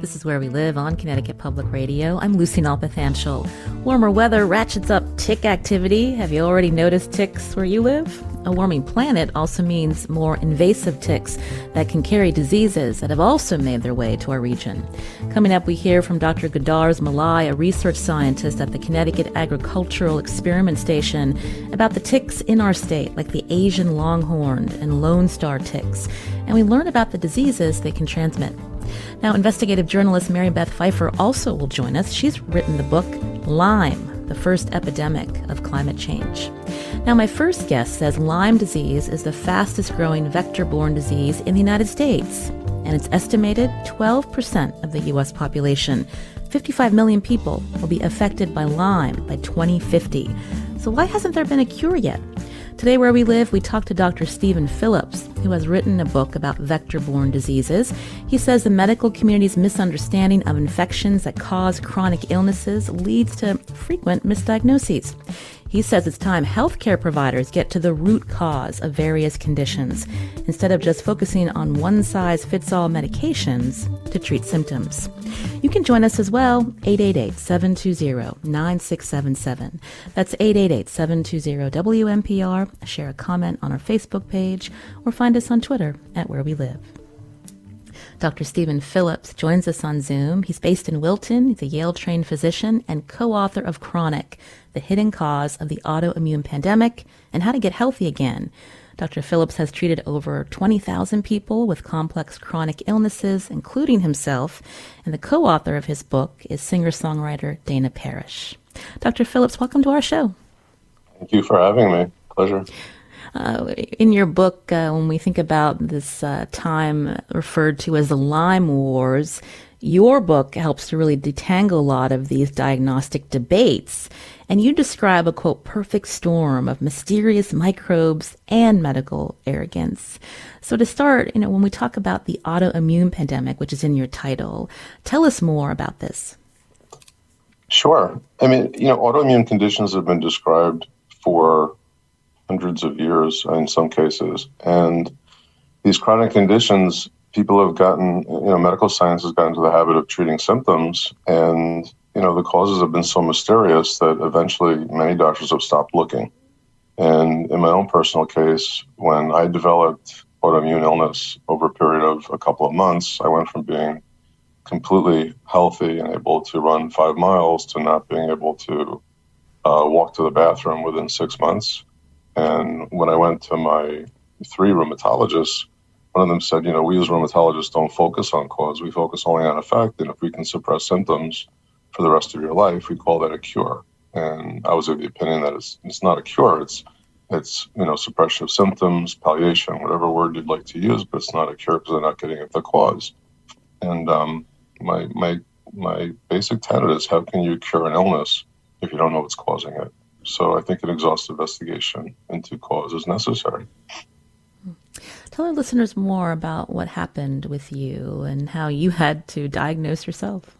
This is Where We Live on Connecticut Public Radio. I'm Lucy Nalpathanchil. Warmer weather ratchets up tick activity. Have you already noticed ticks where you live? A warming planet also means more invasive ticks that can carry diseases that have also made their way to our region. Coming up, we hear from Dr. Goudarz Molaei, a research scientist at the Connecticut Agricultural Experiment Station, about the ticks in our state, like the Asian longhorned and Lone Star ticks. And we learn about the diseases they can transmit. Now, investigative journalist Mary Beth Pfeiffer also will join us. She's written the book Lyme, the first epidemic of climate change. Now, my first guest says Lyme disease is the fastest growing vector borne disease in the United States, and it's estimated 12% of the U.S. population. 55 million people will be affected by Lyme by 2050. So, why hasn't there been a cure yet? Today, where we live, we talk to Dr. Stephen Phillips, who has written a book about vector borne diseases. He says the medical community's misunderstanding of infections that cause chronic illnesses leads to frequent misdiagnoses. He says it's time healthcare providers get to the root cause of various conditions instead of just focusing on one size fits all medications to treat symptoms. You can join us as well, 888 720 9677. That's 888 720 WNPR. Share a comment on our Facebook page or find us on Twitter at Where We Live. Dr. Stephen Phillips joins us on Zoom. He's based in Wilton. He's a Yale trained physician and co author of Chronic The Hidden Cause of the Autoimmune Pandemic and How to Get Healthy Again. Dr. Phillips has treated over 20,000 people with complex chronic illnesses, including himself, and the co author of his book is singer songwriter Dana Parish. Dr. Phillips, welcome to our show. Thank you for having me. Pleasure. Uh, in your book, uh, when we think about this uh, time referred to as the Lyme Wars, your book helps to really detangle a lot of these diagnostic debates. And you describe a quote, perfect storm of mysterious microbes and medical arrogance. So to start, you know, when we talk about the autoimmune pandemic, which is in your title, tell us more about this. Sure. I mean, you know, autoimmune conditions have been described for hundreds of years in some cases. And these chronic conditions, people have gotten, you know, medical science has gotten to the habit of treating symptoms. And, you know, the causes have been so mysterious that eventually many doctors have stopped looking. And in my own personal case, when I developed autoimmune illness over a period of a couple of months, I went from being completely healthy and able to run five miles to not being able to uh, walk to the bathroom within six months. And when I went to my three rheumatologists, one of them said, you know, we as rheumatologists don't focus on cause, we focus only on effect. And if we can suppress symptoms for the rest of your life, we call that a cure. And I was of the opinion that it's, it's not a cure, it's it's you know suppression of symptoms, palliation, whatever word you'd like to use, but it's not a cure because they're not getting at the cause. And um, my my my basic tenet is how can you cure an illness if you don't know what's causing it? So I think an exhaustive investigation into cause is necessary. Tell our listeners more about what happened with you and how you had to diagnose yourself.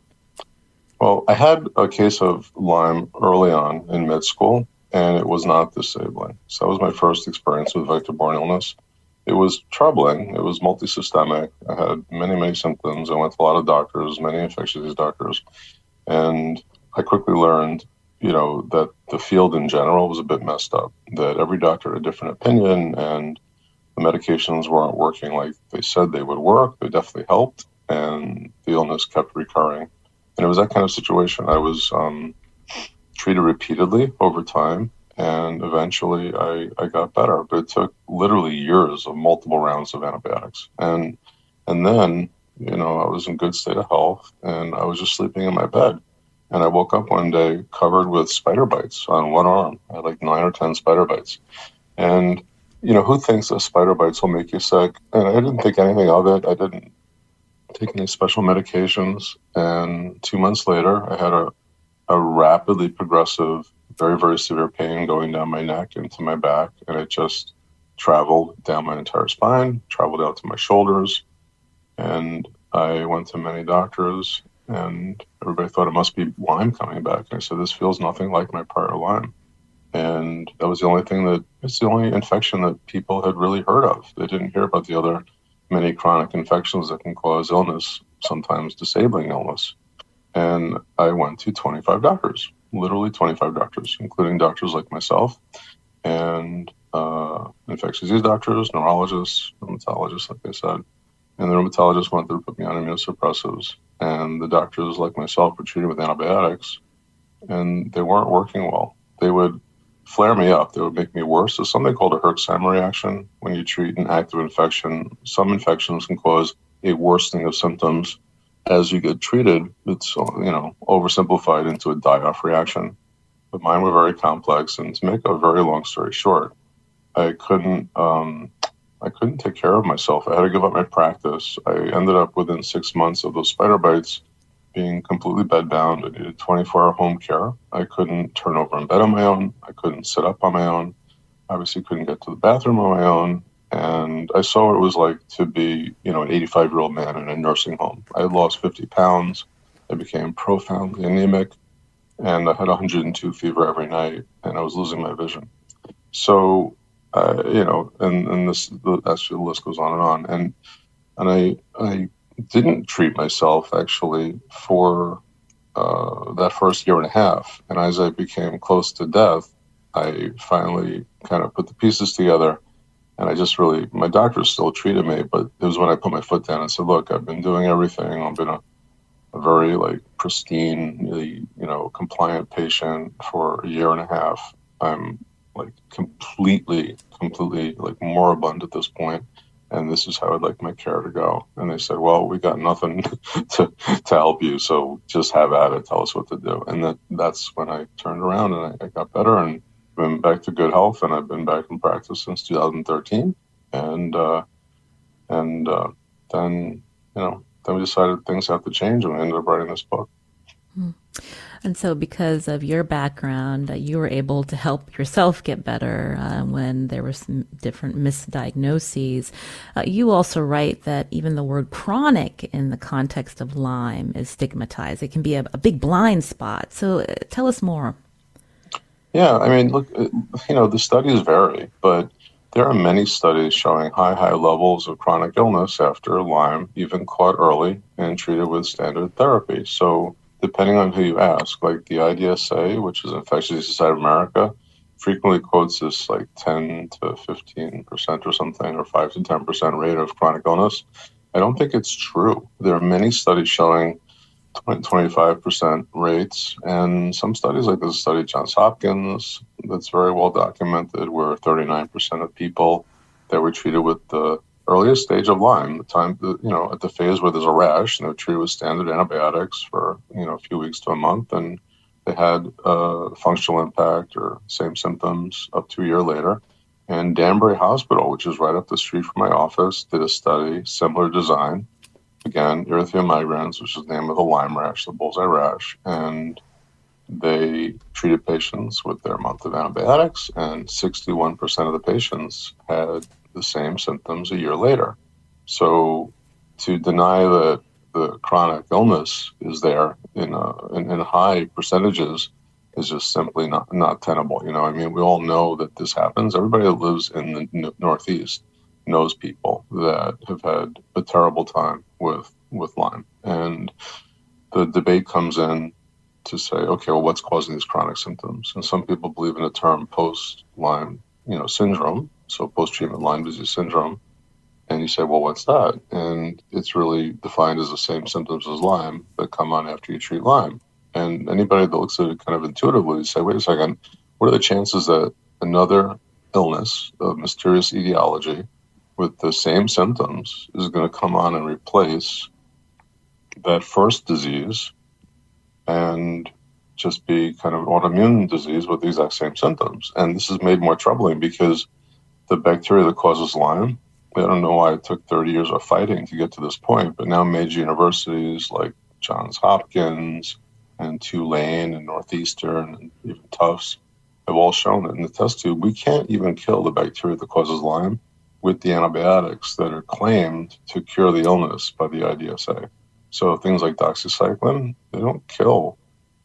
Well, I had a case of Lyme early on in med school, and it was not disabling. So that was my first experience with vector borne illness. It was troubling. It was multisystemic. I had many, many symptoms. I went to a lot of doctors, many infectious disease doctors, and I quickly learned you know, that the field in general was a bit messed up, that every doctor had a different opinion and the medications weren't working like they said they would work. They definitely helped, and the illness kept recurring. And it was that kind of situation. I was um, treated repeatedly over time, and eventually I, I got better. But it took literally years of multiple rounds of antibiotics. And and then, you know, I was in good state of health, and I was just sleeping in my bed And I woke up one day covered with spider bites on one arm. I had like nine or 10 spider bites. And, you know, who thinks that spider bites will make you sick? And I didn't think anything of it. I didn't take any special medications. And two months later, I had a, a rapidly progressive, very, very severe pain going down my neck into my back. And it just traveled down my entire spine, traveled out to my shoulders. And I went to many doctors and everybody thought it must be Lyme coming back. And I said, this feels nothing like my prior Lyme. And that was the only thing that it's the only infection that people had really heard of. They didn't hear about the other many chronic infections that can cause illness, sometimes disabling illness. And I went to 25 doctors, literally 25 doctors, including doctors like myself and uh, infectious disease doctors, neurologists, rheumatologists, like I said. And the rheumatologist went through put me on immunosuppressives and the doctors like myself were treated with antibiotics and they weren't working well. They would flare me up. They would make me worse. There's something called a Herxheimer reaction. When you treat an active infection, some infections can cause a worsening of symptoms as you get treated. It's you know oversimplified into a die-off reaction, but mine were very complex. And to make a very long story short, I couldn't um, I couldn't take care of myself. I had to give up my practice. I ended up within six months of those spider bites being completely bedbound. I needed 24 hour home care. I couldn't turn over in bed on my own. I couldn't sit up on my own. Obviously, couldn't get to the bathroom on my own. And I saw what it was like to be, you know, an 85 year old man in a nursing home. I had lost 50 pounds. I became profoundly anemic, and I had 102 fever every night, and I was losing my vision. So uh, you know, and and this the, actually the list goes on and on. And and I I didn't treat myself actually for uh, that first year and a half. And as I became close to death, I finally kind of put the pieces together. And I just really, my doctor still treated me, but it was when I put my foot down and said, "Look, I've been doing everything. I've been a, a very like pristine, you know, compliant patient for a year and a half. I'm like completely, completely like moribund at this point, and this is how I'd like my care to go. And they said, well, we got nothing to, to help you, so just have at it. Tell us what to do. And that that's when I turned around and I, I got better and been back to good health, and I've been back in practice since 2013. And uh, and uh, then you know then we decided things have to change, and we ended up writing this book. Hmm. And so, because of your background, uh, you were able to help yourself get better uh, when there were some different misdiagnoses. Uh, you also write that even the word chronic in the context of Lyme is stigmatized. It can be a, a big blind spot. So, uh, tell us more. Yeah, I mean, look, uh, you know, the studies vary, but there are many studies showing high, high levels of chronic illness after Lyme, even caught early and treated with standard therapy. So, depending on who you ask. Like the IDSA, which is Infectious Disease Society of America, frequently quotes this like 10 to 15 percent or something, or 5 to 10 percent rate of chronic illness. I don't think it's true. There are many studies showing 20, 25 percent rates, and some studies like this study Johns Hopkins that's very well documented, where 39 percent of people that were treated with the earliest stage of Lyme, the time, you know, at the phase where there's a rash, and they're treated with standard antibiotics for, you know, a few weeks to a month, and they had a functional impact or same symptoms up to a year later. And Danbury Hospital, which is right up the street from my office, did a study, similar design. Again, erythema migrans, which is the name of the Lyme rash, the bullseye rash. And they treated patients with their month of antibiotics, and 61% of the patients had the same symptoms a year later. So to deny that the chronic illness is there in, uh, in, in high percentages is just simply not, not tenable. You know, I mean, we all know that this happens. Everybody that lives in the n- Northeast knows people that have had a terrible time with with Lyme, and the debate comes in to say, okay, well, what's causing these chronic symptoms? And some people believe in the term post Lyme, you know, syndrome, so post treatment Lyme disease syndrome. And you say, well, what's that? And it's really defined as the same symptoms as Lyme that come on after you treat Lyme. And anybody that looks at it kind of intuitively would say, wait a second, what are the chances that another illness of mysterious etiology with the same symptoms is going to come on and replace that first disease and just be kind of an autoimmune disease with the exact same symptoms. And this is made more troubling because the bacteria that causes Lyme, I don't know why it took 30 years of fighting to get to this point, but now major universities like Johns Hopkins and Tulane and Northeastern and even Tufts have all shown it in the test tube. We can't even kill the bacteria that causes Lyme with the antibiotics that are claimed to cure the illness by the IDSA. So things like doxycycline, they don't kill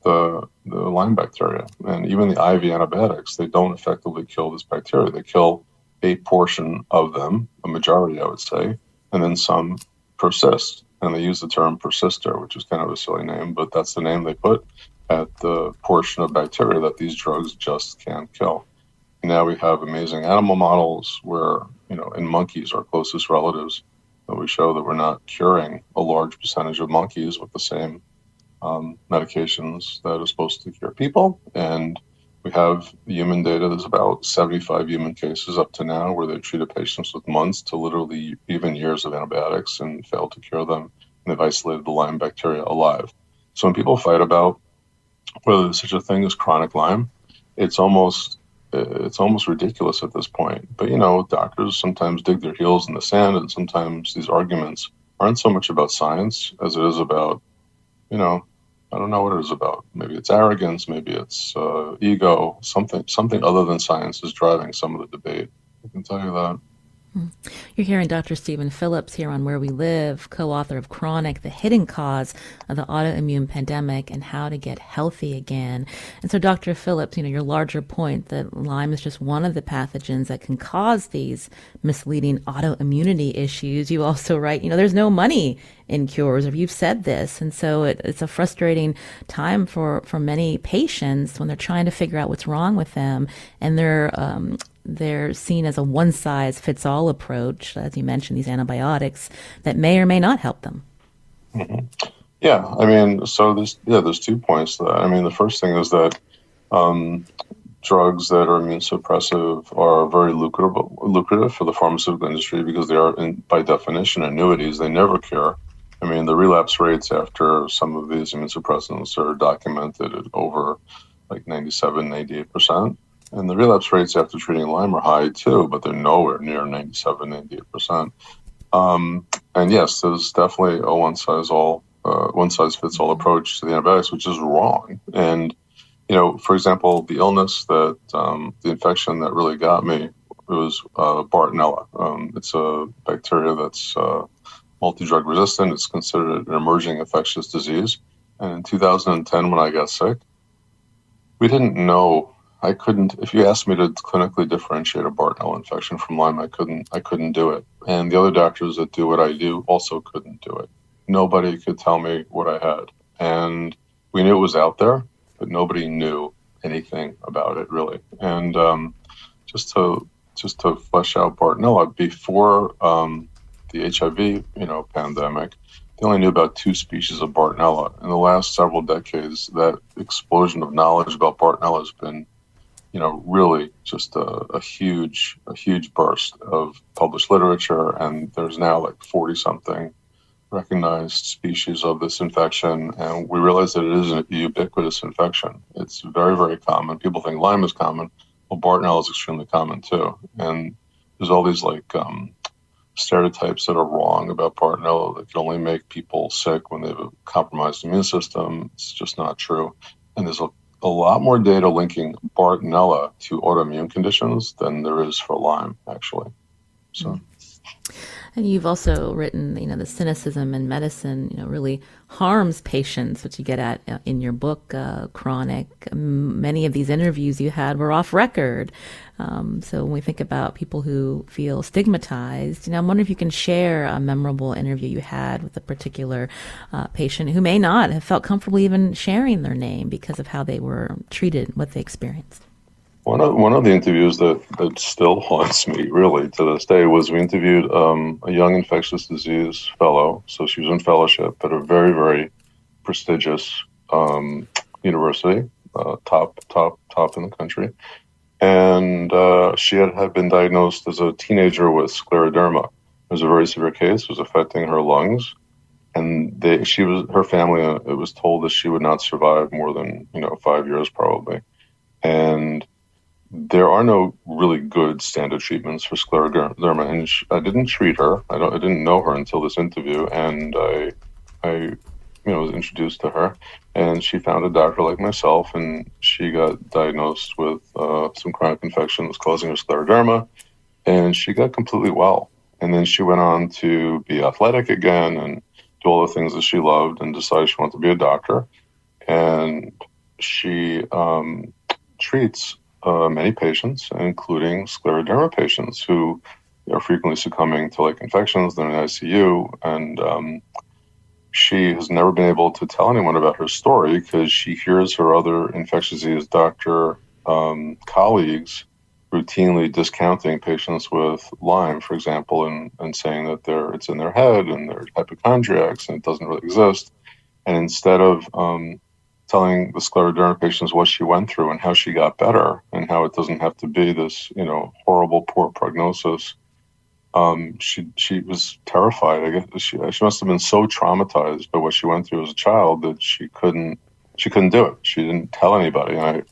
the, the Lyme bacteria. And even the IV antibiotics, they don't effectively kill this bacteria. They kill a portion of them, a majority, I would say, and then some persist. And they use the term persister, which is kind of a silly name, but that's the name they put at the portion of bacteria that these drugs just can't kill. Now we have amazing animal models where, you know, in monkeys, our closest relatives, that we show that we're not curing a large percentage of monkeys with the same um, medications that are supposed to cure people. And we have human data. There's about 75 human cases up to now where they've treated patients with months to literally even years of antibiotics and failed to cure them. And they've isolated the Lyme bacteria alive. So when people fight about whether there's such a thing as chronic Lyme, it's almost it's almost ridiculous at this point. But you know, doctors sometimes dig their heels in the sand, and sometimes these arguments aren't so much about science as it is about, you know, I don't know what it is about. Maybe it's arrogance, maybe it's uh, ego, something something other than science is driving some of the debate. I can tell you that. You're hearing Dr. Stephen Phillips here on Where We Live, co author of Chronic, the Hidden Cause of the Autoimmune Pandemic and How to Get Healthy Again. And so, Dr. Phillips, you know, your larger point that Lyme is just one of the pathogens that can cause these misleading autoimmunity issues. You also write, you know, there's no money in cures, or you've said this. And so it, it's a frustrating time for, for many patients when they're trying to figure out what's wrong with them and they're um, they're seen as a one size fits all approach, as you mentioned, these antibiotics that may or may not help them. Mm-hmm. Yeah, I mean, so there's yeah, there's two points. That, I mean, the first thing is that um, drugs that are immune suppressive are very lucrative lucrative for the pharmaceutical industry because they are, in, by definition, annuities. They never cure. I mean, the relapse rates after some of these immune suppressants are documented at over like 97, 98 percent. And the relapse rates after treating Lyme are high too, but they're nowhere near 97, 98%. Um, and yes, there's definitely a one size all, uh, one size fits all approach to the antibiotics, which is wrong. And, you know, for example, the illness that, um, the infection that really got me, it was uh, Bartonella. Um, it's a bacteria that's uh, multi drug resistant. It's considered an emerging infectious disease. And in 2010, when I got sick, we didn't know I couldn't. If you asked me to clinically differentiate a Bartonella infection from Lyme, I couldn't. I couldn't do it. And the other doctors that do what I do also couldn't do it. Nobody could tell me what I had, and we knew it was out there, but nobody knew anything about it really. And um, just to just to flesh out Bartonella before um, the HIV, you know, pandemic, they only knew about two species of Bartonella. In the last several decades, that explosion of knowledge about Bartonella has been you know, really just a, a, huge, a huge burst of published literature, and there's now like 40 something recognized species of this infection, and we realize that it is a ubiquitous infection. It's very, very common. People think Lyme is common. Well, Bartonella is extremely common too, and there's all these like um, stereotypes that are wrong about Bartonella that can only make people sick when they have a compromised immune system. It's just not true. And there's a a lot more data linking Bartonella to autoimmune conditions than there is for Lyme, actually. So. Hmm. And you've also written, you know, the cynicism in medicine, you know, really harms patients, which you get at uh, in your book, uh, Chronic. Many of these interviews you had were off record. Um, so when we think about people who feel stigmatized, you know, I'm wondering if you can share a memorable interview you had with a particular uh, patient who may not have felt comfortable even sharing their name because of how they were treated, what they experienced. One of one of the interviews that, that still haunts me really to this day was we interviewed um, a young infectious disease fellow. So she was in fellowship at a very very prestigious um, university, uh, top top top in the country, and uh, she had, had been diagnosed as a teenager with scleroderma. It was a very severe case. It was affecting her lungs, and they she was her family uh, it was told that she would not survive more than you know five years probably and there are no really good standard treatments for scleroderma. And i didn't treat her. I don't i didn't know her until this interview. And i i you know was introduced to her. And she found a doctor like myself. And she got diagnosed with uh, some chronic infections causing her scleroderma. And she got completely well. And then she went on to be athletic again and do all the things that she loved and decided she wanted to be a doctor. And she um, treats uh, many patients, including scleroderma patients who are frequently succumbing to like infections. They're in ICU, and um, she has never been able to tell anyone about her story because she hears her other infectious disease doctor um, colleagues routinely discounting patients with Lyme, for example, and, and saying that they're it's in their head and they're hypochondriacs and it doesn't really exist. And instead of um, telling the scleroderma patients what she went through and how she got better and how it doesn't have to be this, you know, horrible, poor prognosis, um, she she was terrified. I guess she she must have been so traumatized by what she went through as a child that she couldn't she couldn't do it. She didn't tell anybody. And I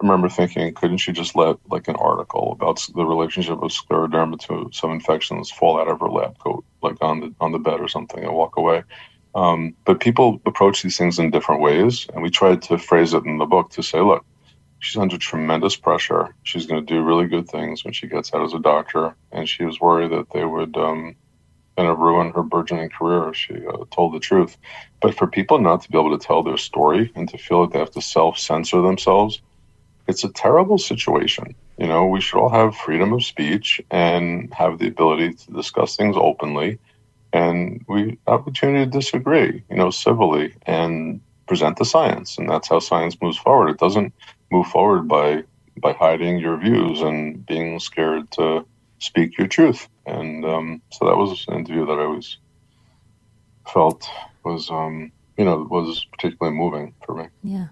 remember thinking, couldn't she just let like an article about the relationship of scleroderma to some infections fall out of her lab coat, like on the on the bed or something, and walk away? Um, but people approach these things in different ways, and we tried to phrase it in the book to say, look, she's under tremendous pressure. She's going to do really good things when she gets out as a doctor, and she was worried that they would. Um, kind of ruin her burgeoning career if she uh, told the truth. But for people not to be able to tell their story and to feel like they have to self censor themselves it's a terrible situation. You know, we should all have freedom of speech and have the ability to discuss things openly. And we opportunity to disagree, you know, civilly and present the science. And that's how science moves forward. It doesn't move forward by by hiding your views and being scared to speak your truth. And um, so that was an interview that I always felt was, um, you know, was particularly moving for me. Yeah.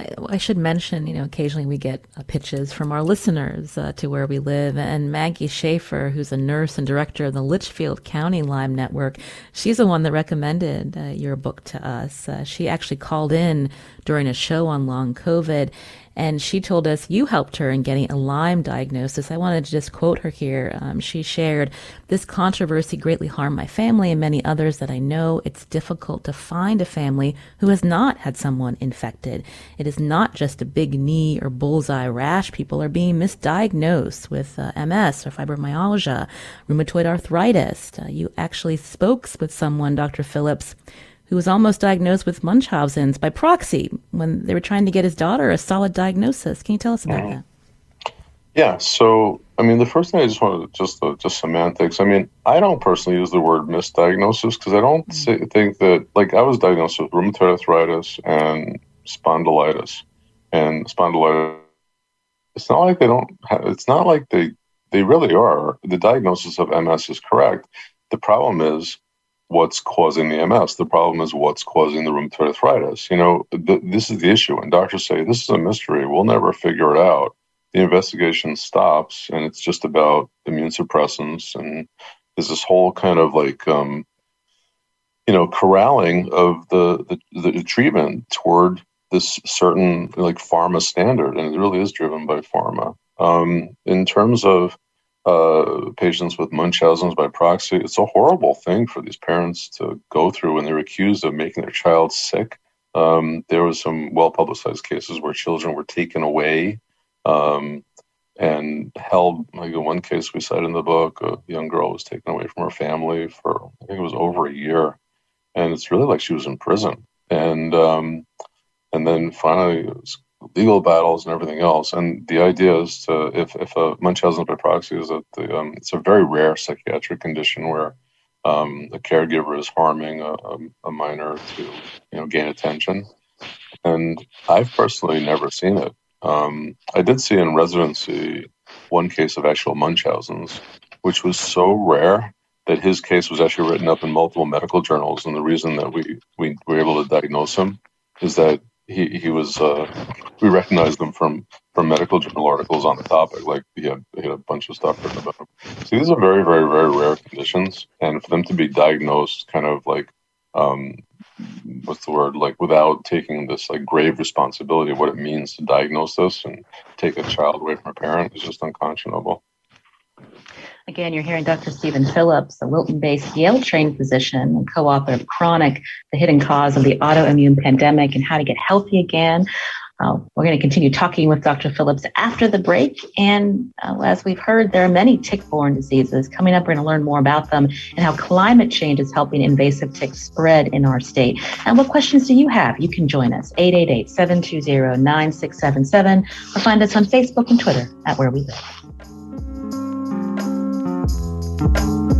I, I, should mention, you know, occasionally we get uh, pitches from our listeners uh, to where we live. And Maggie Schaefer, who's a nurse and director of the Litchfield County Lyme Network, she's the one that recommended uh, your book to us. Uh, she actually called in during a show on long COVID and she told us you helped her in getting a Lyme diagnosis. I wanted to just quote her here. Um, she shared, This controversy greatly harmed my family and many others that I know. It's difficult to find a family who has not had someone infected. It is not just a big knee or bullseye rash. People are being misdiagnosed with uh, MS or fibromyalgia, rheumatoid arthritis. Uh, you actually spoke with someone, Dr. Phillips, who was almost diagnosed with Munchausen's by proxy when they were trying to get his daughter a solid diagnosis. Can you tell us about mm-hmm. that? Yeah. So, I mean, the first thing I just wanted to just uh, just semantics. I mean, I don't personally use the word misdiagnosis because I don't mm-hmm. say, think that like I was diagnosed with rheumatoid arthritis and spondylitis, and spondylitis. It's not like they don't. Have, it's not like they they really are. The diagnosis of MS is correct. The problem is what's causing the MS. The problem is what's causing the rheumatoid arthritis. You know, th- this is the issue. And doctors say this is a mystery. We'll never figure it out. The investigation stops, and it's just about immune suppressants. And there's this whole kind of like, um, you know, corralling of the, the, the treatment toward this certain like pharma standard, and it really is driven by pharma. Um, in terms of uh, patients with Munchausen's by proxy. It's a horrible thing for these parents to go through when they're accused of making their child sick. Um, there was some well publicized cases where children were taken away um, and held. Like in one case we cite in the book, a young girl was taken away from her family for I think it was over a year, and it's really like she was in prison. And um, and then finally, it was legal battles and everything else. And the idea is to, if, if a Munchausen by proxy is that the, um, it's a very rare psychiatric condition where um, a caregiver is harming a, a, minor to, you know, gain attention. And I've personally never seen it. Um, I did see in residency one case of actual Munchausen's, which was so rare that his case was actually written up in multiple medical journals. And the reason that we, we were able to diagnose him is that he he was uh, we recognized him from from medical journal articles on the topic. Like he had he had a bunch of stuff written about him. So these are very very very rare conditions, and for them to be diagnosed kind of like um, what's the word like without taking this like grave responsibility of what it means to diagnose this and take a child away from a parent is just unconscionable. Again, you're hearing Dr. Stephen Phillips, a Wilton-based Yale-trained physician and co-author of Chronic: The Hidden Cause of the Autoimmune Pandemic and How to Get Healthy Again. Uh, we're going to continue talking with Dr. Phillips after the break. And uh, as we've heard, there are many tick borne diseases. Coming up, we're going to learn more about them and how climate change is helping invasive ticks spread in our state. And what questions do you have? You can join us 888 720 9677 or find us on Facebook and Twitter at Where We Live. Thank you.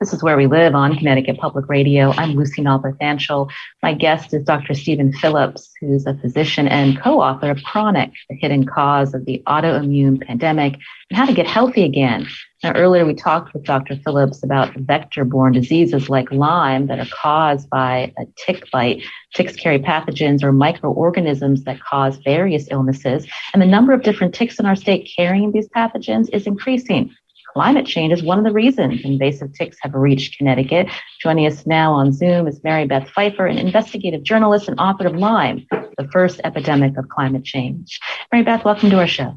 This is Where We Live on Connecticut Public Radio. I'm Lucy Nalpathanchil. My guest is Dr. Stephen Phillips, who's a physician and co-author of Chronic, the hidden cause of the autoimmune pandemic and how to get healthy again. Now, earlier we talked with Dr. Phillips about vector-borne diseases like Lyme that are caused by a tick bite. Ticks carry pathogens or microorganisms that cause various illnesses, and the number of different ticks in our state carrying these pathogens is increasing climate change is one of the reasons invasive ticks have reached Connecticut. Joining us now on Zoom is Mary Beth Pfeiffer, an investigative journalist and author of Lyme, the first epidemic of climate change. Mary Beth, welcome to our show.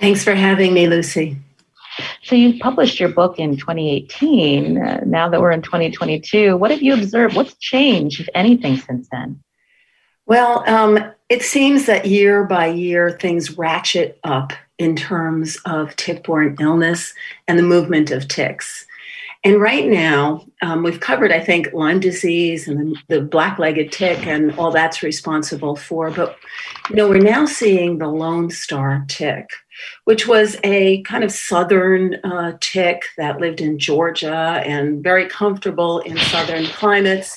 Thanks for having me, Lucy. So you published your book in 2018. Uh, now that we're in 2022, what have you observed? What's changed, if anything, since then? Well, um, it seems that year by year things ratchet up in terms of tick borne illness and the movement of ticks. And right now, um, we've covered, I think, Lyme disease and the, black legged tick and all that's responsible for. But, you know, we're now seeing the Lone Star tick, which was a kind of southern uh, tick that lived in Georgia and very comfortable in southern climates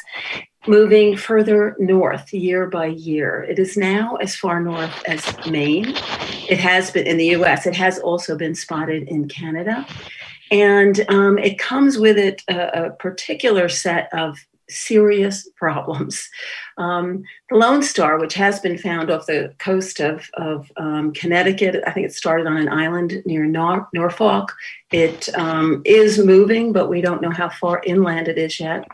moving further north year by year. It is now as far north as Maine. It has been in the US, it has also been spotted in Canada. And um, it comes with it a, a particular set of serious problems. Um, the Lone Star, which has been found off the coast of, of um, Connecticut, I think it started on an island near Nor- Norwalk. It um, is moving, but we don't know how far inland it is yet.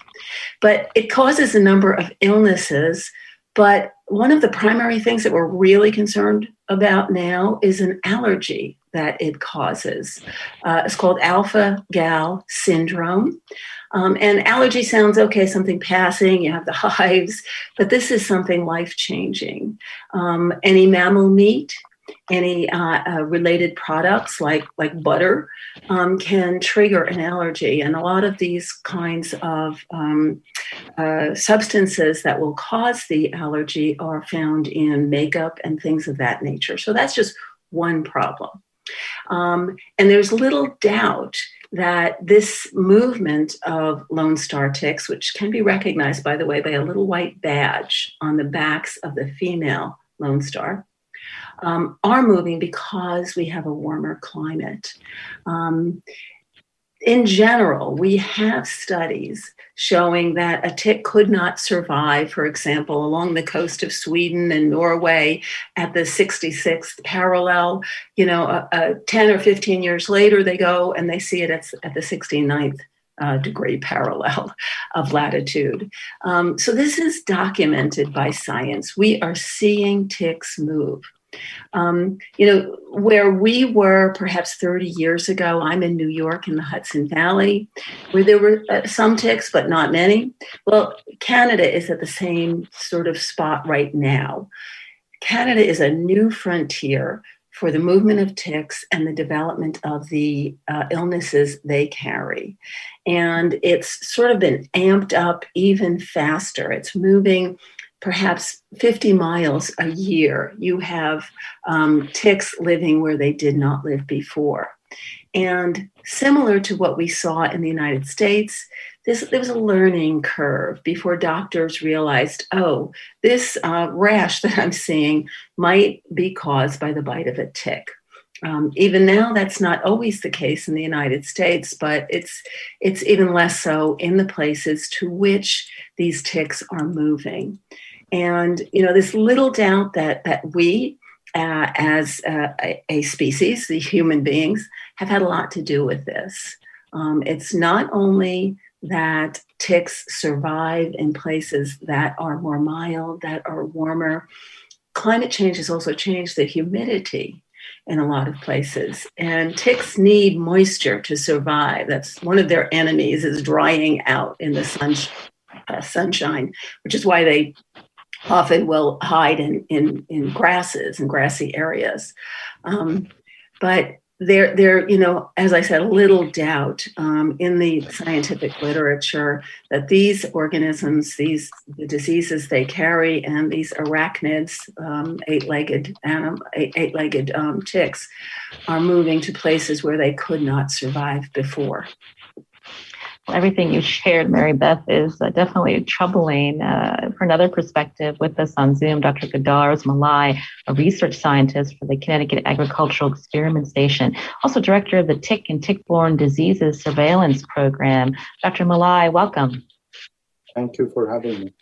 But it causes a number of illnesses. But one of the primary things that we're really concerned about now is an allergy that it causes. Uh, it's called alpha gal syndrome. Um, and allergy sounds okay, something passing, you have the hives, but this is something life changing. Um, any mammal meat, any uh, uh, related products like like butter um, can trigger an allergy, and a lot of these kinds of um, uh, substances that will cause the allergy are found in makeup and things of that nature. So that's just one problem, um, and there's little doubt that this movement of Lone Star ticks, which can be recognized, by the way, by a little white badge on the backs of the female Lone Star, um, are moving because we have a warmer climate. Um, in general, we have studies showing that a tick could not survive, for example, along the coast of Sweden and Norway at the 66th parallel. You know, uh, uh, 10 or 15 years later, they go and they see it at, at the 69th uh, degree parallel of latitude. Um, so this is documented by science. We are seeing ticks move. Um, you know, where we were perhaps 30 years ago, I'm in New York in the Hudson Valley, where there were uh, some ticks, but not many. Well, Canada is at the same sort of spot right now. Canada is a new frontier for the movement of ticks and the development of the uh, illnesses they carry. And it's sort of been amped up even faster. It's moving perhaps 50 miles a year, you have um, ticks living where they did not live before. And similar to what we saw in the United States, this, there was a learning curve before doctors realized, oh, this uh, rash that I'm seeing might be caused by the bite of a tick. Um, even now, that's not always the case in the United States, but it's it's even less so in the places to which these ticks are moving. And you know, there's little doubt that that we, uh, as uh, a, a, species, the human beings, have had a lot to do with this. Um, it's not only that ticks survive in places that are more mild, that are warmer. Climate change has also changed the humidity in a lot of places and ticks need moisture to survive that's one of their enemies is drying out in the sun, uh, sunshine which is why they often will hide in, in, in grasses and grassy areas. Um, but there, there, you know, as I said, a little doubt um, in the scientific literature that these organisms, these the diseases they carry, and these arachnids, um, eight-legged anim, eight-legged um, ticks, are moving to places where they could not survive before everything you shared, Mary Beth, is uh, definitely troubling. Uh, for another perspective, with us on Zoom, Dr. Goudarz Molaei, a research scientist for the Connecticut Agricultural Experiment Station, also director of the Tick and Tick-borne Diseases Surveillance Program. Dr. Molaei, welcome. Thank you for having me.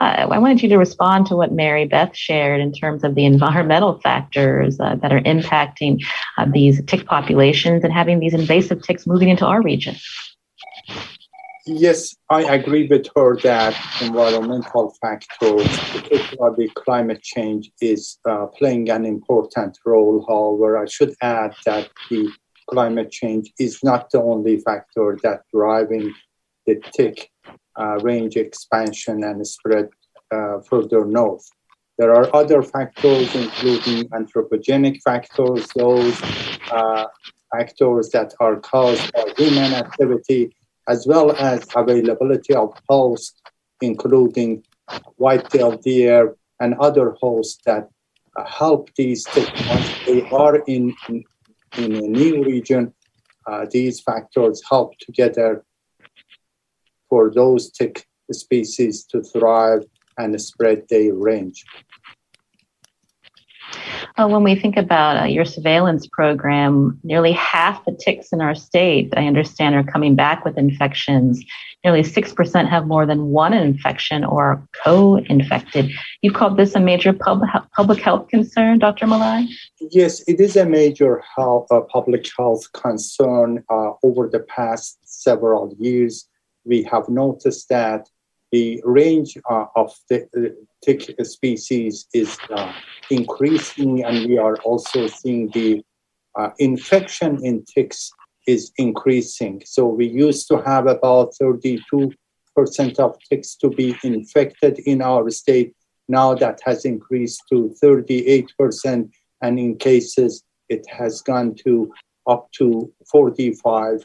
Uh, I wanted you to respond to what Mary Beth shared in terms of the environmental factors uh, that are impacting uh, these tick populations and having these invasive ticks moving into our region. Yes, I agree with her that environmental factors, particularly climate change, is uh, playing an important role. However, I should add that the climate change is not the only factor that driving the tick uh, range expansion and spread uh, further north. There are other factors, including anthropogenic factors, those uh, factors that are caused by human activity as well as availability of hosts, including white-tailed deer and other hosts that help these ticks once they are in, in, in a new region. Uh, these factors help together for those tick species to thrive and spread their range. Uh, when we think about uh, your surveillance program, nearly half the ticks in our state, I understand, are coming back with infections. Nearly 6% have more than one infection or are co infected. You've called this a major pub- public health concern, Dr. Molaei? Yes, it is a major health, uh, public health concern. Uh, over the past several years, we have noticed that the range uh, of the tick species is uh, increasing, and we are also seeing the uh, infection in ticks is increasing. So we used to have about 32% of ticks to be infected in our state. Now that has increased to 38%, and in cases it has gone to up to 45%.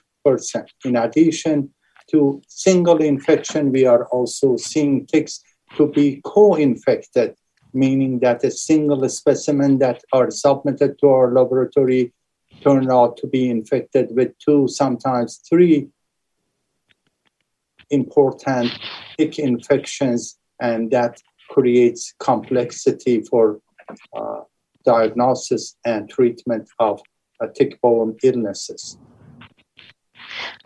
In addition to single infection, we are also seeing ticks to be co-infected, meaning that a single specimen that are submitted to our laboratory turn out to be infected with two, sometimes three important tick infections, and that creates complexity for uh, diagnosis and treatment of uh, tick-borne illnesses.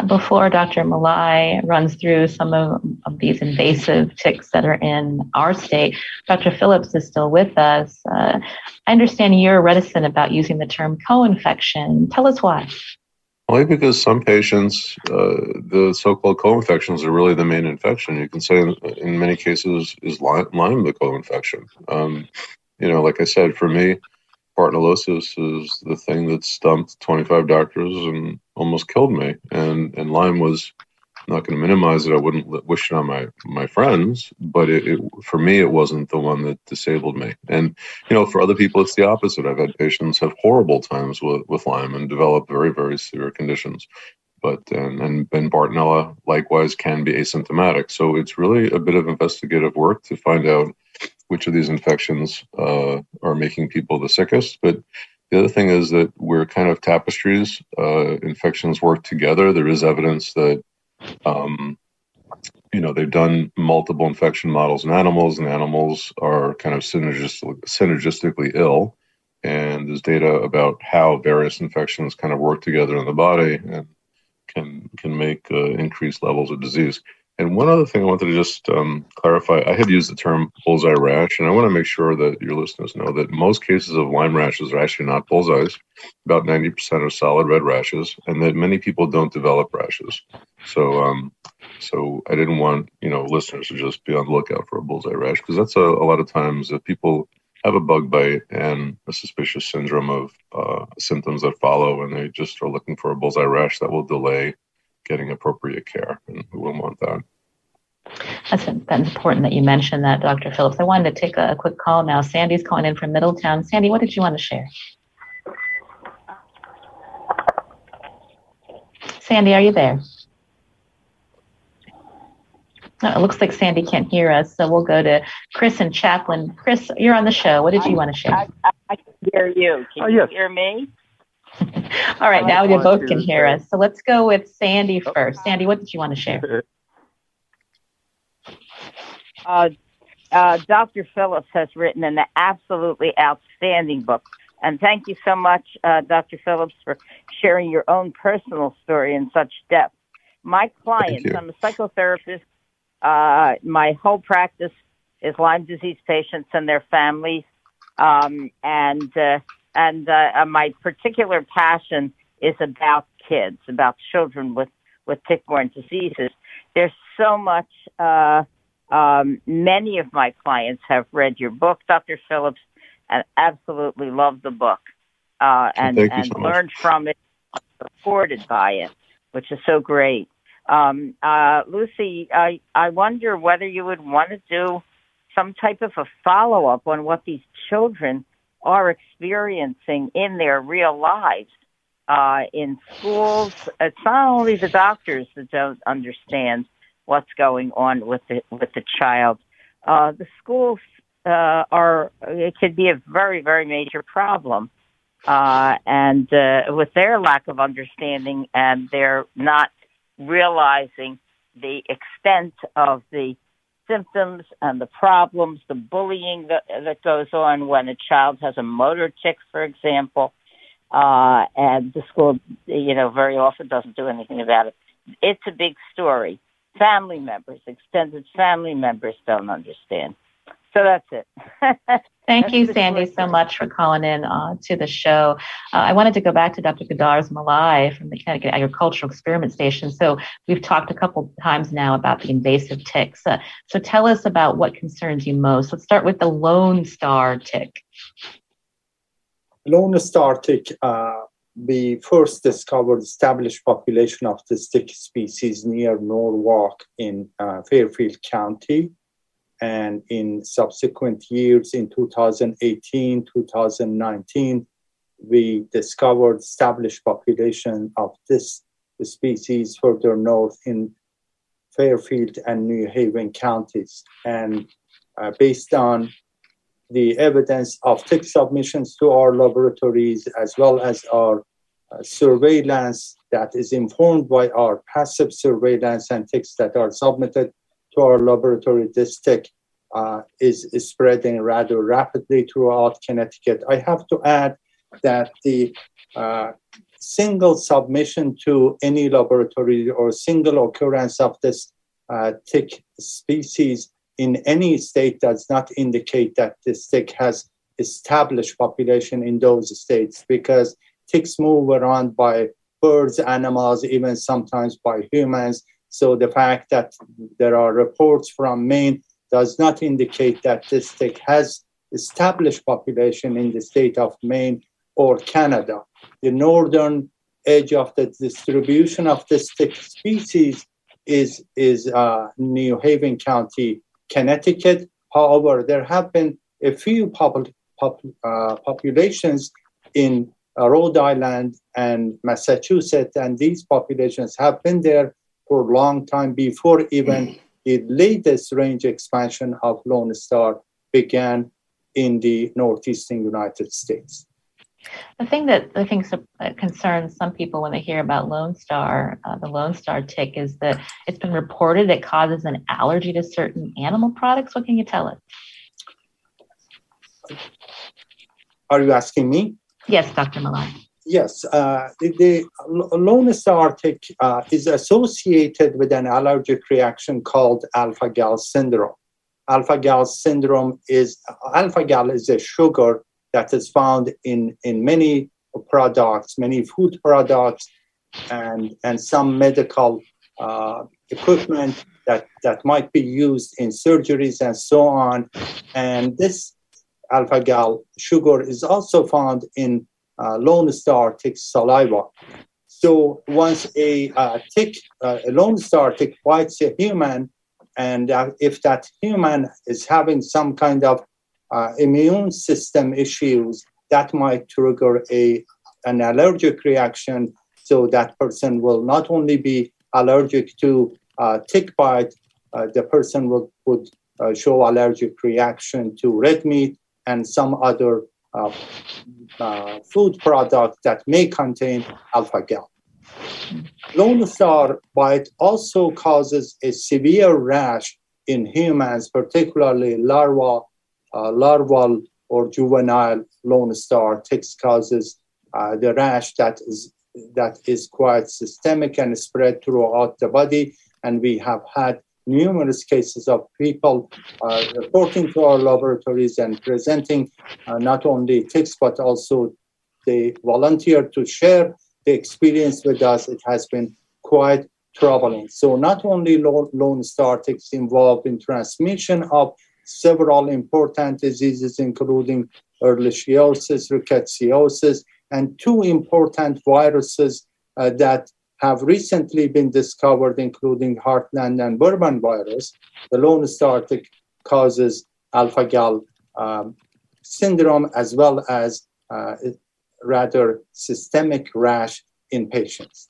Before Dr. Molaei runs through some of, of, these invasive ticks that are in our state, Dr. Phillips is still with us. Uh, I understand you're reticent about using the term co infection. Tell us why. Only because some patients, uh, the so-called co-infections are really the main infection. You can say in, many cases is Lyme, Lyme the co-infection. Um, you know, like I said, for me, Bartonellosis is the thing that stumped 25 doctors and almost killed me. And and Lyme was I'm not going to minimize it. I wouldn't wish it on my my friends, but it, it, for me it wasn't the one that disabled me. And you know, for other people, it's the opposite. I've had patients have horrible times with with Lyme and develop very very severe conditions. But and and, and Bartonella likewise can be asymptomatic. So it's really a bit of investigative work to find out which of these infections uh, are making people the sickest. But the other thing is that we're kind of tapestries. Uh, infections work together. There is evidence that um, you know they've done multiple infection models in animals and animals are kind of synergistic, synergistically ill and there's data about how various infections kind of work together in the body and can can make uh, increased levels of disease and one other thing I wanted to just um, clarify I had used the term bullseye rash, and I want to make sure that your listeners know that most cases of Lyme rashes are actually not bullseyes. About 90% are solid red rashes, and that many people don't develop rashes. So, um, so I didn't want you know listeners to just be on the lookout for a bullseye rash because that's a, a, lot of times that people have a bug bite and a suspicious syndrome of uh, symptoms that follow, and they just are looking for a bullseye rash that will delay getting appropriate care, and who wouldn't want that. That's, that's important that you mentioned that, Dr. Phillips. I wanted to take a, a quick call now. Sandy's calling in from Middletown. Sandy, what did you want to share? Sandy, are you there? No, it looks like Sandy can't hear us, so we'll go to Chris and Chaplin. Chris, you're on the show. What did you want to share? I, I, I can hear you. Can oh, you yes. hear me? All right, now we both can hear us. So let's go with Sandy first. Sandy, what did you want to share? Uh, uh, Dr. Phillips has written an absolutely outstanding book. And thank you so much, uh, Dr. Phillips, for sharing your own personal story in such depth. My clients, I'm a psychotherapist. Uh, my whole practice is Lyme disease patients and their families. Um, and uh, and uh, my particular passion is about kids, about children with with tick-borne diseases. There's so much. Uh, um, many of my clients have read your book, Dr. Phillips, and absolutely love the book uh, and, and so learned from it, supported by it, which is so great. Um, uh, Lucy, I, I wonder whether you would want to do some type of a follow up on what these children are experiencing in their real lives. Uh, in schools, it's not only the doctors that don't understand what's going on with the with the child. Uh, the schools uh, are it could be a very very major problem, uh, and uh, with their lack of understanding and they're not realizing the extent of the symptoms and the problems, the bullying that, that goes on when a child has a motor tic, for example, uh, and the school, you know, very often doesn't do anything about it. It's a big story. Family members, extended family members don't understand. So that's it. Thank you, Sandy, so much for calling in uh, to the show. Uh, I wanted to go back to Dr. Goudarz Molaei from the Connecticut Agricultural Experiment Station. So we've talked a couple times now about the invasive ticks. Uh, so tell us about what concerns you most. Let's start with the Lone Star tick. Lone Star tick, uh, we first discovered established population of this tick species near Norwalk in uh, Fairfield County and in subsequent years, in 2018, 2019, we discovered established population of this species further north in Fairfield and New Haven counties. And uh, based on the evidence of tick submissions to our laboratories, as well as our uh, surveillance that is informed by our passive surveillance and ticks that are submitted to our laboratory, this tick uh, is, is, spreading rather rapidly throughout Connecticut. I have to add that the uh, single submission to any laboratory or single occurrence of this uh, tick species in any state does not indicate that this tick has established population in those states because ticks move around by birds, animals, even sometimes by humans. So the fact that there are reports from Maine does not indicate that this tick has established population in the state of Maine or Canada. The northern edge of the distribution of this tick species is, is uh, New Haven County, Connecticut. However, there have been a few pop- pop- uh, populations in uh, Rhode Island and Massachusetts, and these populations have been there for a long time before even the latest range expansion of Lone Star began in the northeastern United States. The thing that I think concerns some people when they hear about Lone Star, uh, the Lone Star tick, is that it's been reported it causes an allergy to certain animal products. What can you tell us? Are you asking me? Yes, Dr. Molaei. Yes, uh, the, the Lone Star tick uh, is associated with an allergic reaction called alpha gal syndrome. Alpha gal syndrome is alpha gal is a sugar that is found in, in many products, many food products, and, and some medical uh, equipment that, that might be used in surgeries and so on. And this alpha gal sugar is also found in Lone Star tick saliva. So once a uh, tick, uh, a Lone Star tick bites a human, and uh, if that human is having some kind of uh, immune system issues, that might trigger a an allergic reaction. So that person will not only be allergic to uh, tick bite, the person will, would show allergic reaction to red meat, and some other uh, uh, food product that may contain alpha gal. Lone Star bite also causes a severe rash in humans, particularly larval, uh, larval or juvenile Lone Star ticks causes uh, the rash that is that is quite systemic and spread throughout the body. And we have had numerous cases of people uh, reporting to our laboratories and presenting uh, not only ticks but also they volunteer to share the experience with us. It has been quite troubling. So not only Lone Star ticks involved in transmission of several important diseases, including ehrlichiosis, rickettsiosis, and two important viruses uh, that have recently been discovered, including Heartland and Bourbon virus. The Lone Star tick causes alpha gal um, syndrome as well as uh, rather systemic rash in patients.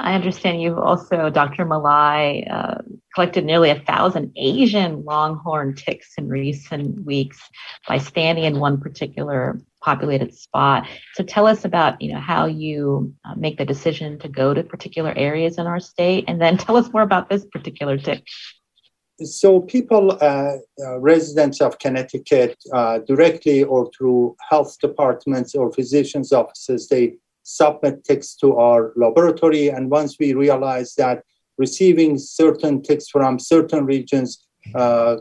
I understand you've also, Dr. Molaei, uh, collected nearly a thousand Asian longhorn ticks in recent weeks by standing in one particular populated spot. So tell us about, you know, how you uh, make the decision to go to particular areas in our state, and then tell us more about this particular tick. So people, uh, uh residents of Connecticut, uh, directly or through health departments or physicians' offices, they submit ticks to our laboratory. And once we realize that receiving certain ticks from certain regions uh,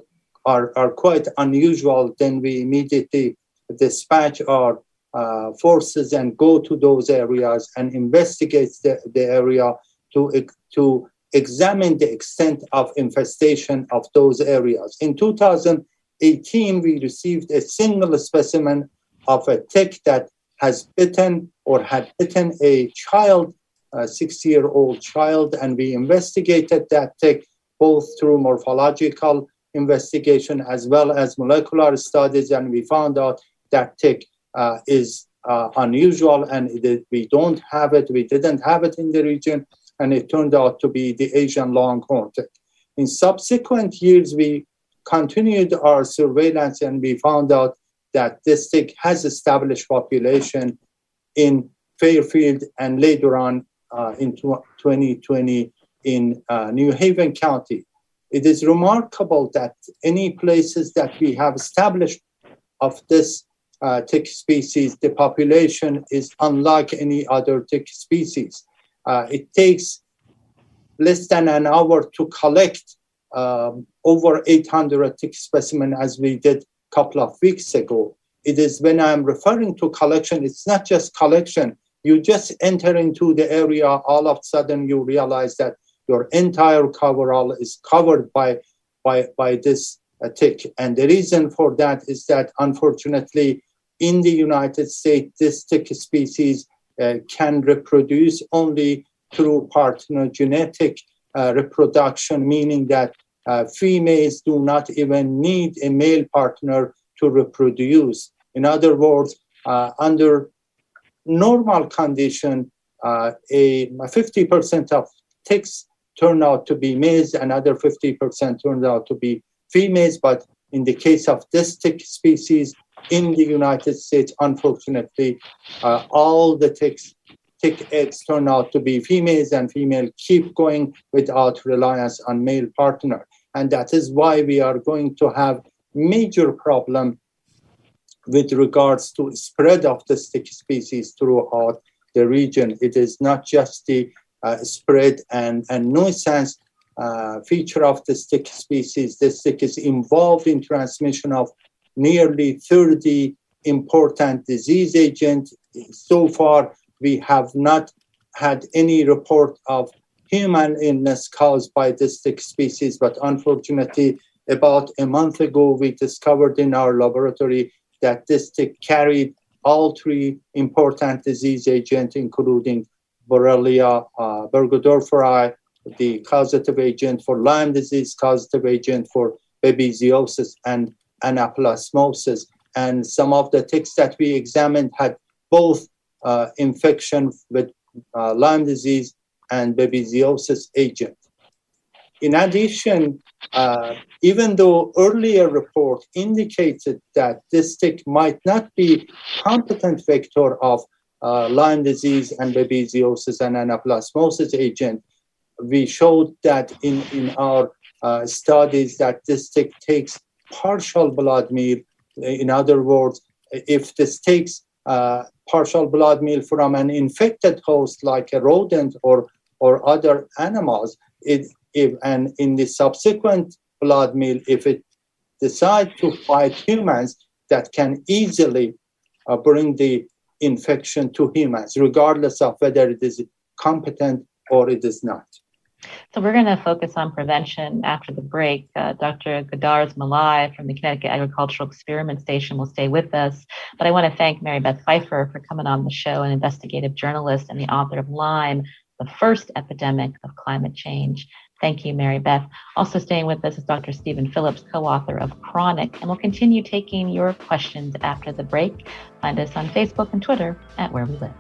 are, are quite unusual, then we immediately dispatch our uh, forces and go to those areas and investigate the, the area to, to examine the extent of infestation of those areas. In 2018, we received a single specimen of a tick that has bitten or had bitten a child, a six year old child, and we investigated that tick both through morphological investigation as well as molecular studies, and we found out that tick uh, is uh, unusual and it, we don't have it, we didn't have it in the region, and it turned out to be the Asian longhorn tick. In subsequent years, we continued our surveillance and we found out that this tick has established population in Fairfield and later on uh, in 2020 in uh, New Haven County. it is remarkable that any places that we have established of this uh, tick species, the population is unlike any other tick species. Uh, it takes less than an hour to collect um, over 800 tick specimen as we did a couple of weeks ago. It is when I'm referring to collection, it's not just collection. You just enter into the area, all of a sudden you realize that your entire coverall is covered by, by, by this uh, tick. And the reason for that is that unfortunately, in the United States, this tick species uh, can reproduce only through parthenogenetic uh, reproduction, meaning that uh, females do not even need a male partner to reproduce. In other words, uh, under normal condition, uh, a 50% of ticks turn out to be males, another 50% turns out to be females. But in the case of this tick species in the United States, unfortunately, uh, all the ticks, tick eggs turn out to be females, and female keep going without reliance on male partner. And that is why we are going to have major problem with regards to spread of the tick species throughout the region. It is not just the uh, spread and, and nuisance uh, feature of the tick species. The tick is involved in transmission of nearly 30 important disease agents. So far, we have not had any report of human illness caused by this species, but unfortunately, about a month ago, we discovered in our laboratory that this tick carried all three important disease agents, including Borrelia uh, burgdorferi, the causative agent for Lyme disease, causative agent for babesiosis, and anaplasmosis. And some of the ticks that we examined had both uh, infection with uh, Lyme disease and babesiosis agent. In addition, uh, even though earlier report indicated that this tick might not be competent vector of uh, Lyme disease and babesiosis and anaplasmosis agent, we showed that in, in our uh, studies that this tick takes partial blood meal. In other words, if this takes uh, partial blood meal from an infected host like a rodent or, or other animals, it, if, and in the subsequent blood meal, if it decides to fight humans, that can easily uh, bring the infection to humans, regardless of whether it is competent or it is not. So we're going to focus on prevention after the break. Uh, Dr. Goudarz Molaei from the Connecticut Agricultural Experiment Station will stay with us. But I want to thank Mary Beth Pfeiffer for coming on the show, an investigative journalist and the author of Lyme, the first epidemic of climate change. Thank you, Mary Beth. Also staying with us is Dr. Stephen Phillips, co-author of Chronic, and we'll continue taking your questions after the break. Find us on Facebook and Twitter at Where We Live.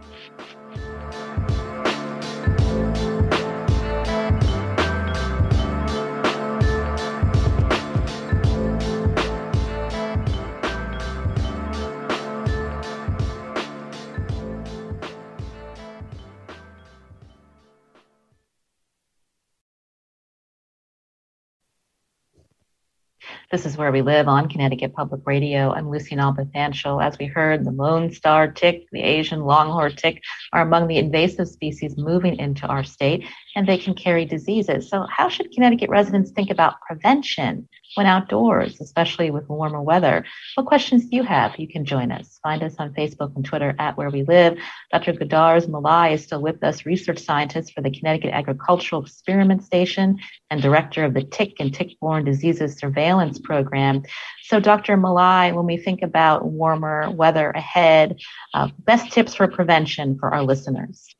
This is where we live on Connecticut Public Radio. I'm Lucy Nalpathanchil. As we heard, the Lone Star tick, the Asian longhorn tick are among the invasive species moving into our state, and they can carry diseases. So, how should Connecticut residents think about prevention when outdoors, especially with warmer weather? What questions do you have? You can join us. Find us on Facebook and Twitter at Where We Live. Dr. Goudarz Molaei is still with us, research scientist for the Connecticut Agricultural Experiment Station and director of the Tick and Tick-Borne Diseases Surveillance Program. So, Dr. Molaei, when we think about warmer weather ahead, uh, best tips for prevention for our listeners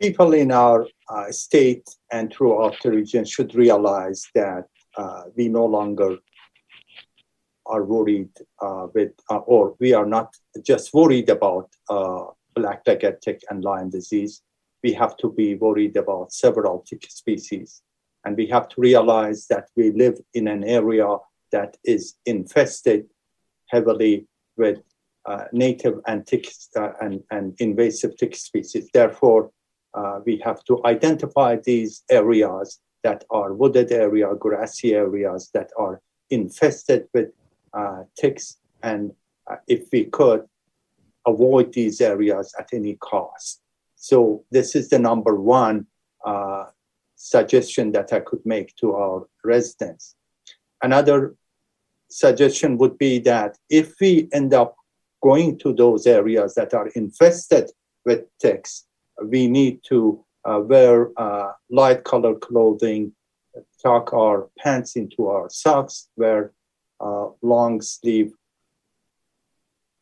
people in our uh, state and throughout the region should realize that uh, we no longer are worried uh, with, uh, or we are not just worried about uh, black-legged tick and Lyme disease. We have to be worried about several tick species. And we have to realize that we live in an area that is infested heavily with uh, native and, tick, and, and invasive tick species. Therefore, uh, we have to identify these areas that are wooded area, grassy areas that are infested with uh, ticks, and uh, if we could avoid these areas at any cost. So this is the number one uh, suggestion that I could make to our residents. Another suggestion would be that if we end up going to those areas that are infested with ticks, we need to uh, wear uh, light colored clothing, tuck our pants into our socks, wear uh, long sleeve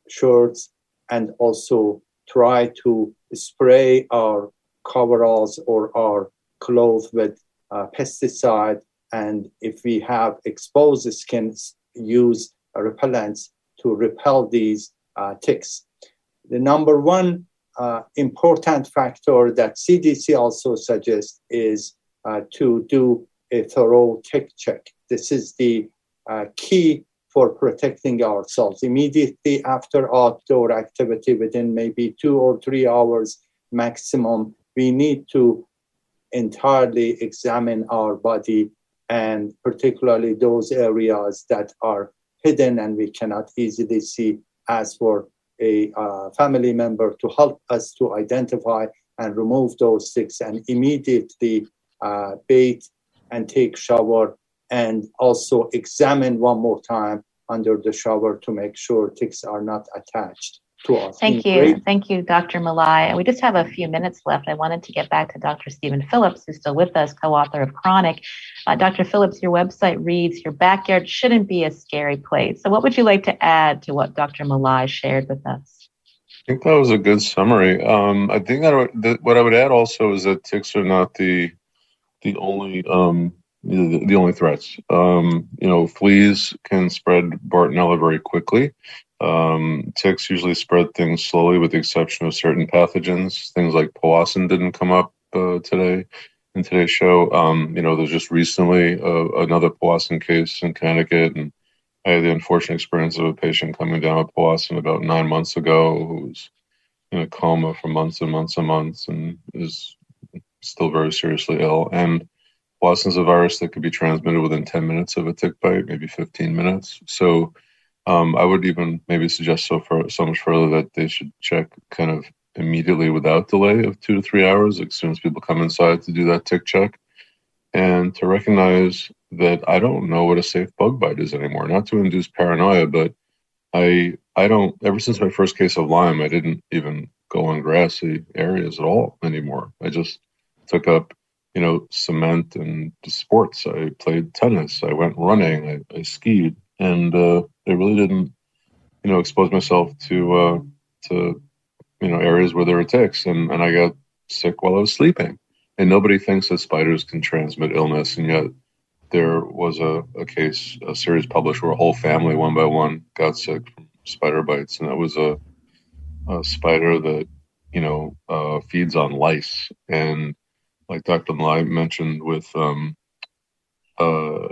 shirts, and also try to spray our coveralls or our clothes with uh, pesticide. And if we have exposed skin, use repellents to repel these uh, ticks. The number one uh, important factor that CDC also suggests is uh, to do a thorough tick check. This is the uh, key for protecting ourselves. Immediately after outdoor activity, within maybe two or three hours maximum, we need to entirely examine our body and particularly those areas that are hidden and we cannot easily see as for a uh, family member to help us to identify and remove those ticks and immediately uh, bathe and take shower and also examine one more time under the shower to make sure ticks are not attached to us. Thank you. Great. Thank you, Dr. Molaei. And We just have a few minutes left. I wanted to get back to Dr. Stephen Phillips, who's still with us, co author of Chronic. Uh, Dr. Phillips, your website reads Your backyard shouldn't be a scary place. So, what would you like to add to what Dr. Molaei shared with us? I think that was a good summary. Um, I think that, would, that, what I would add also is that ticks are not the the only um, the, only threats. Um, you know, fleas can spread Bartonella very quickly. Um, ticks usually spread things slowly, with the exception of certain pathogens. Things like powassan didn't come up uh, today in today's show. Um, you know, there's just recently uh, another powassan case in Connecticut, and I had the unfortunate experience of a patient coming down with powassan about nine months ago who was in a coma for months and months and months, and is still very seriously ill. And Powassan's a virus that could be transmitted within 10 minutes of a tick bite, maybe 15 minutes. So um, I would even maybe suggest so far, so much further that they should check kind of immediately without delay of two to three hours as soon as people come inside to do that tick check and to recognize that I don't know what a safe bug bite is anymore. Not to induce paranoia, but I I don't ever since my first case of Lyme, I didn't even go on grassy areas at all anymore. I just took up you know cement and sports. I played tennis. I went running. I, I skied and uh, I really didn't, you know, expose myself to uh, to you know areas where there were ticks, and and I got sick while I was sleeping. And nobody thinks that spiders can transmit illness, and yet there was a, a case, a series published where a whole family, one by one, got sick from spider bites, and that was a, a spider that you know uh, feeds on lice, and like Dr. Lai mentioned with um, uh,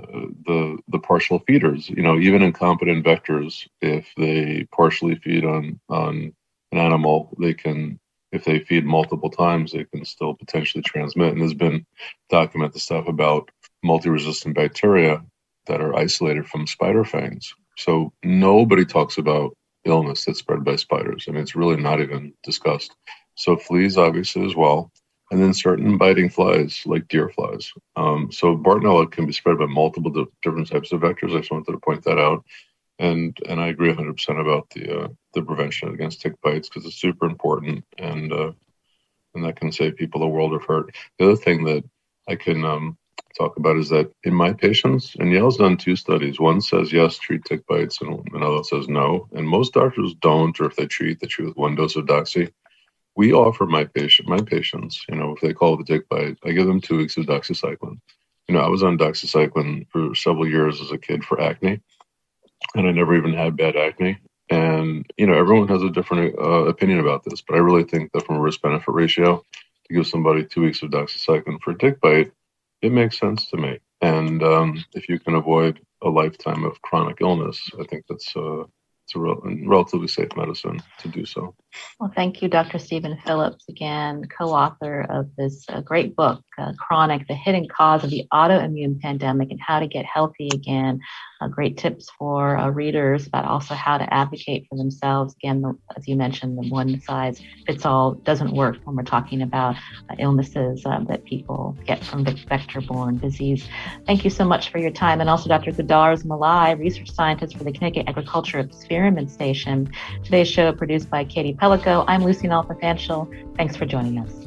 the the partial feeders. You know, even incompetent vectors, if they partially feed on on an animal, they can. If they feed multiple times, they can still potentially transmit. And there's been documented stuff about multi-resistant bacteria that are isolated from spider fangs. So nobody talks about illness that's spread by spiders. I mean, it's really not even discussed. So fleas, obviously, as well and then certain biting flies like deer flies. Um, so Bartonella can be spread by multiple di- different types of vectors. I just wanted to point that out, and and I agree 100% about the uh, the prevention against tick bites because it's super important and uh, and that can save people a world of hurt. The other thing that I can um, talk about is that in my patients, and Yale's done two studies. One says yes, treat tick bites, and another says no. And most doctors don't, or if they treat, they treat with one dose of doxy we offer my patient my patients, you know, if they call it a tick bite, I give them two weeks of doxycycline. You know, I was on doxycycline for several years as a kid for acne, and I never even had bad acne. And you know, everyone has a different uh, opinion about this, but I really think that from a risk benefit ratio, to give somebody two weeks of doxycycline for a tick bite, it makes sense to me. And um, if you can avoid a lifetime of chronic illness, I think that's uh, it's a rel- relatively safe medicine to do so. Well, thank you, Dr. Stephen Phillips, again, co author of this uh, great book, uh, Chronic The Hidden Cause of the Autoimmune Pandemic and How to Get Healthy Again. Uh, great tips for uh, readers about also how to advocate for themselves. Again, the, as you mentioned, the one size fits all doesn't work when we're talking about uh, illnesses um, that people get from vector borne disease. Thank you so much for your time. And also, Dr. Goudarz Molaei, research scientist for the Connecticut Agriculture Experiment Station. Today's show produced by Katie Pellico. I'm Lucy Nalpathanchil. Thanks for joining us.